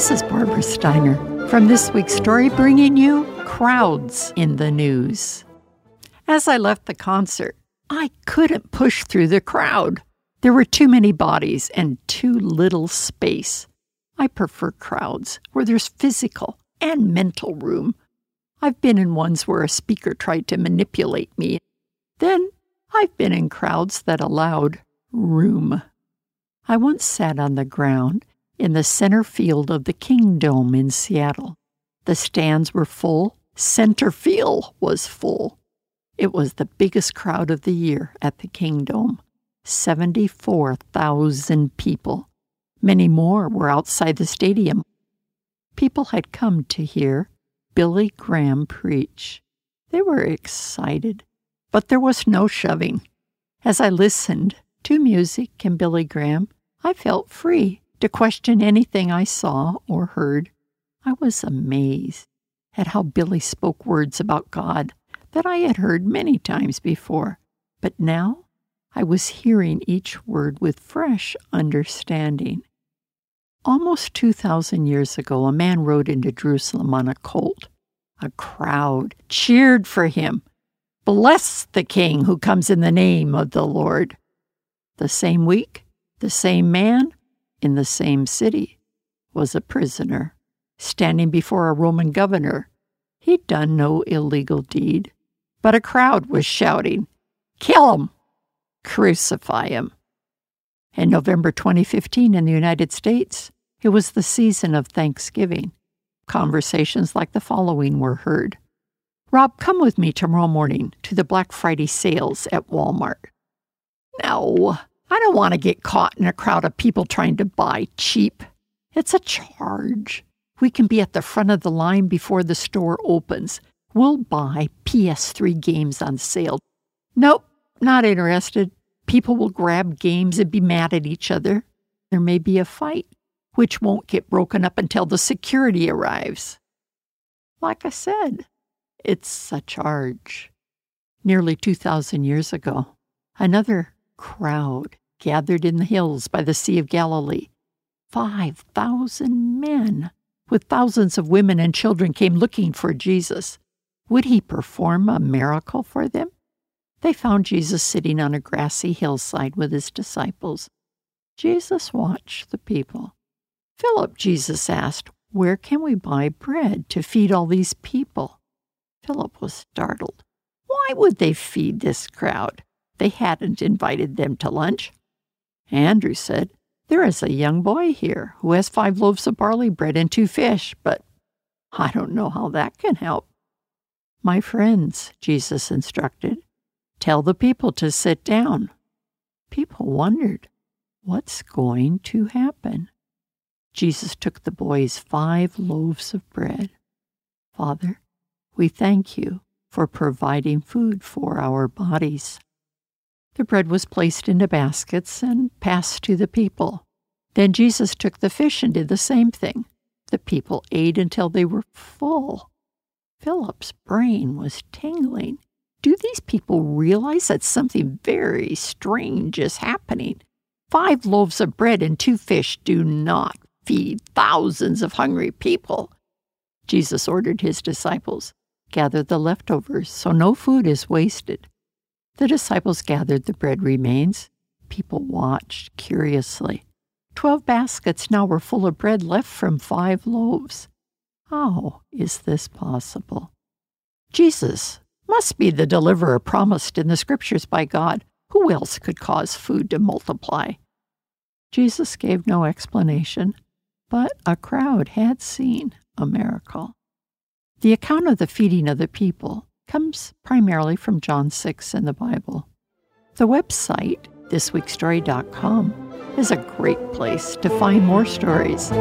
This is Barbara Steiner from this week's story, bringing you crowds in the news. As I left the concert, I couldn't push through the crowd. There were too many bodies and too little space. I prefer crowds where there's physical and mental room. I've been in ones where a speaker tried to manipulate me. Then I've been in crowds that allowed room. I once sat on the ground in the center field of the Kingdome in Seattle. The stands were full, center field was full. It was the biggest crowd of the year at the Kingdome 74,000 people. Many more were outside the stadium. People had come to hear Billy Graham preach. They were excited, but there was no shoving. As I listened to music and Billy Graham, I felt free to question anything I saw or heard. I was amazed at how Billy spoke words about God that I had heard many times before, but now I was hearing each word with fresh understanding. Almost 2,000 years ago, a man rode into Jerusalem on a colt. A crowd cheered for him. Bless the King who comes in the name of the Lord. The same week, the same man in the same city was a prisoner, standing before a Roman governor. He'd done no illegal deed, but a crowd was shouting, Kill him! Crucify him! In November 2015 in the United States, it was the season of Thanksgiving. Conversations like the following were heard Rob, come with me tomorrow morning to the Black Friday sales at Walmart. No, I don't want to get caught in a crowd of people trying to buy cheap. It's a charge. We can be at the front of the line before the store opens. We'll buy PS3 games on sale. Nope, not interested. People will grab games and be mad at each other. There may be a fight, which won't get broken up until the security arrives. Like I said, it's a charge. Nearly 2,000 years ago, another crowd gathered in the hills by the Sea of Galilee. Five thousand men, with thousands of women and children, came looking for Jesus. Would he perform a miracle for them? They found Jesus sitting on a grassy hillside with his disciples. Jesus watched the people. Philip, Jesus asked, Where can we buy bread to feed all these people? Philip was startled. Why would they feed this crowd? They hadn't invited them to lunch. Andrew said, There is a young boy here who has five loaves of barley bread and two fish, but I don't know how that can help. My friends, Jesus instructed, tell the people to sit down. People wondered, What's going to happen? Jesus took the boy's five loaves of bread. Father, we thank you for providing food for our bodies. The bread was placed into baskets and passed to the people. Then Jesus took the fish and did the same thing. The people ate until they were full. Philip's brain was tingling. Do these people realize that something very strange is happening? Five loaves of bread and two fish do not feed thousands of hungry people. Jesus ordered his disciples gather the leftovers so no food is wasted. The disciples gathered the bread remains. People watched curiously. Twelve baskets now were full of bread left from five loaves. How is this possible? Jesus must be the deliverer promised in the scriptures by God. Who else could cause food to multiply? Jesus gave no explanation, but a crowd had seen a miracle. The account of the feeding of the people comes primarily from John 6 in the Bible. The website, thisweekstory.com, is a great place to find more stories.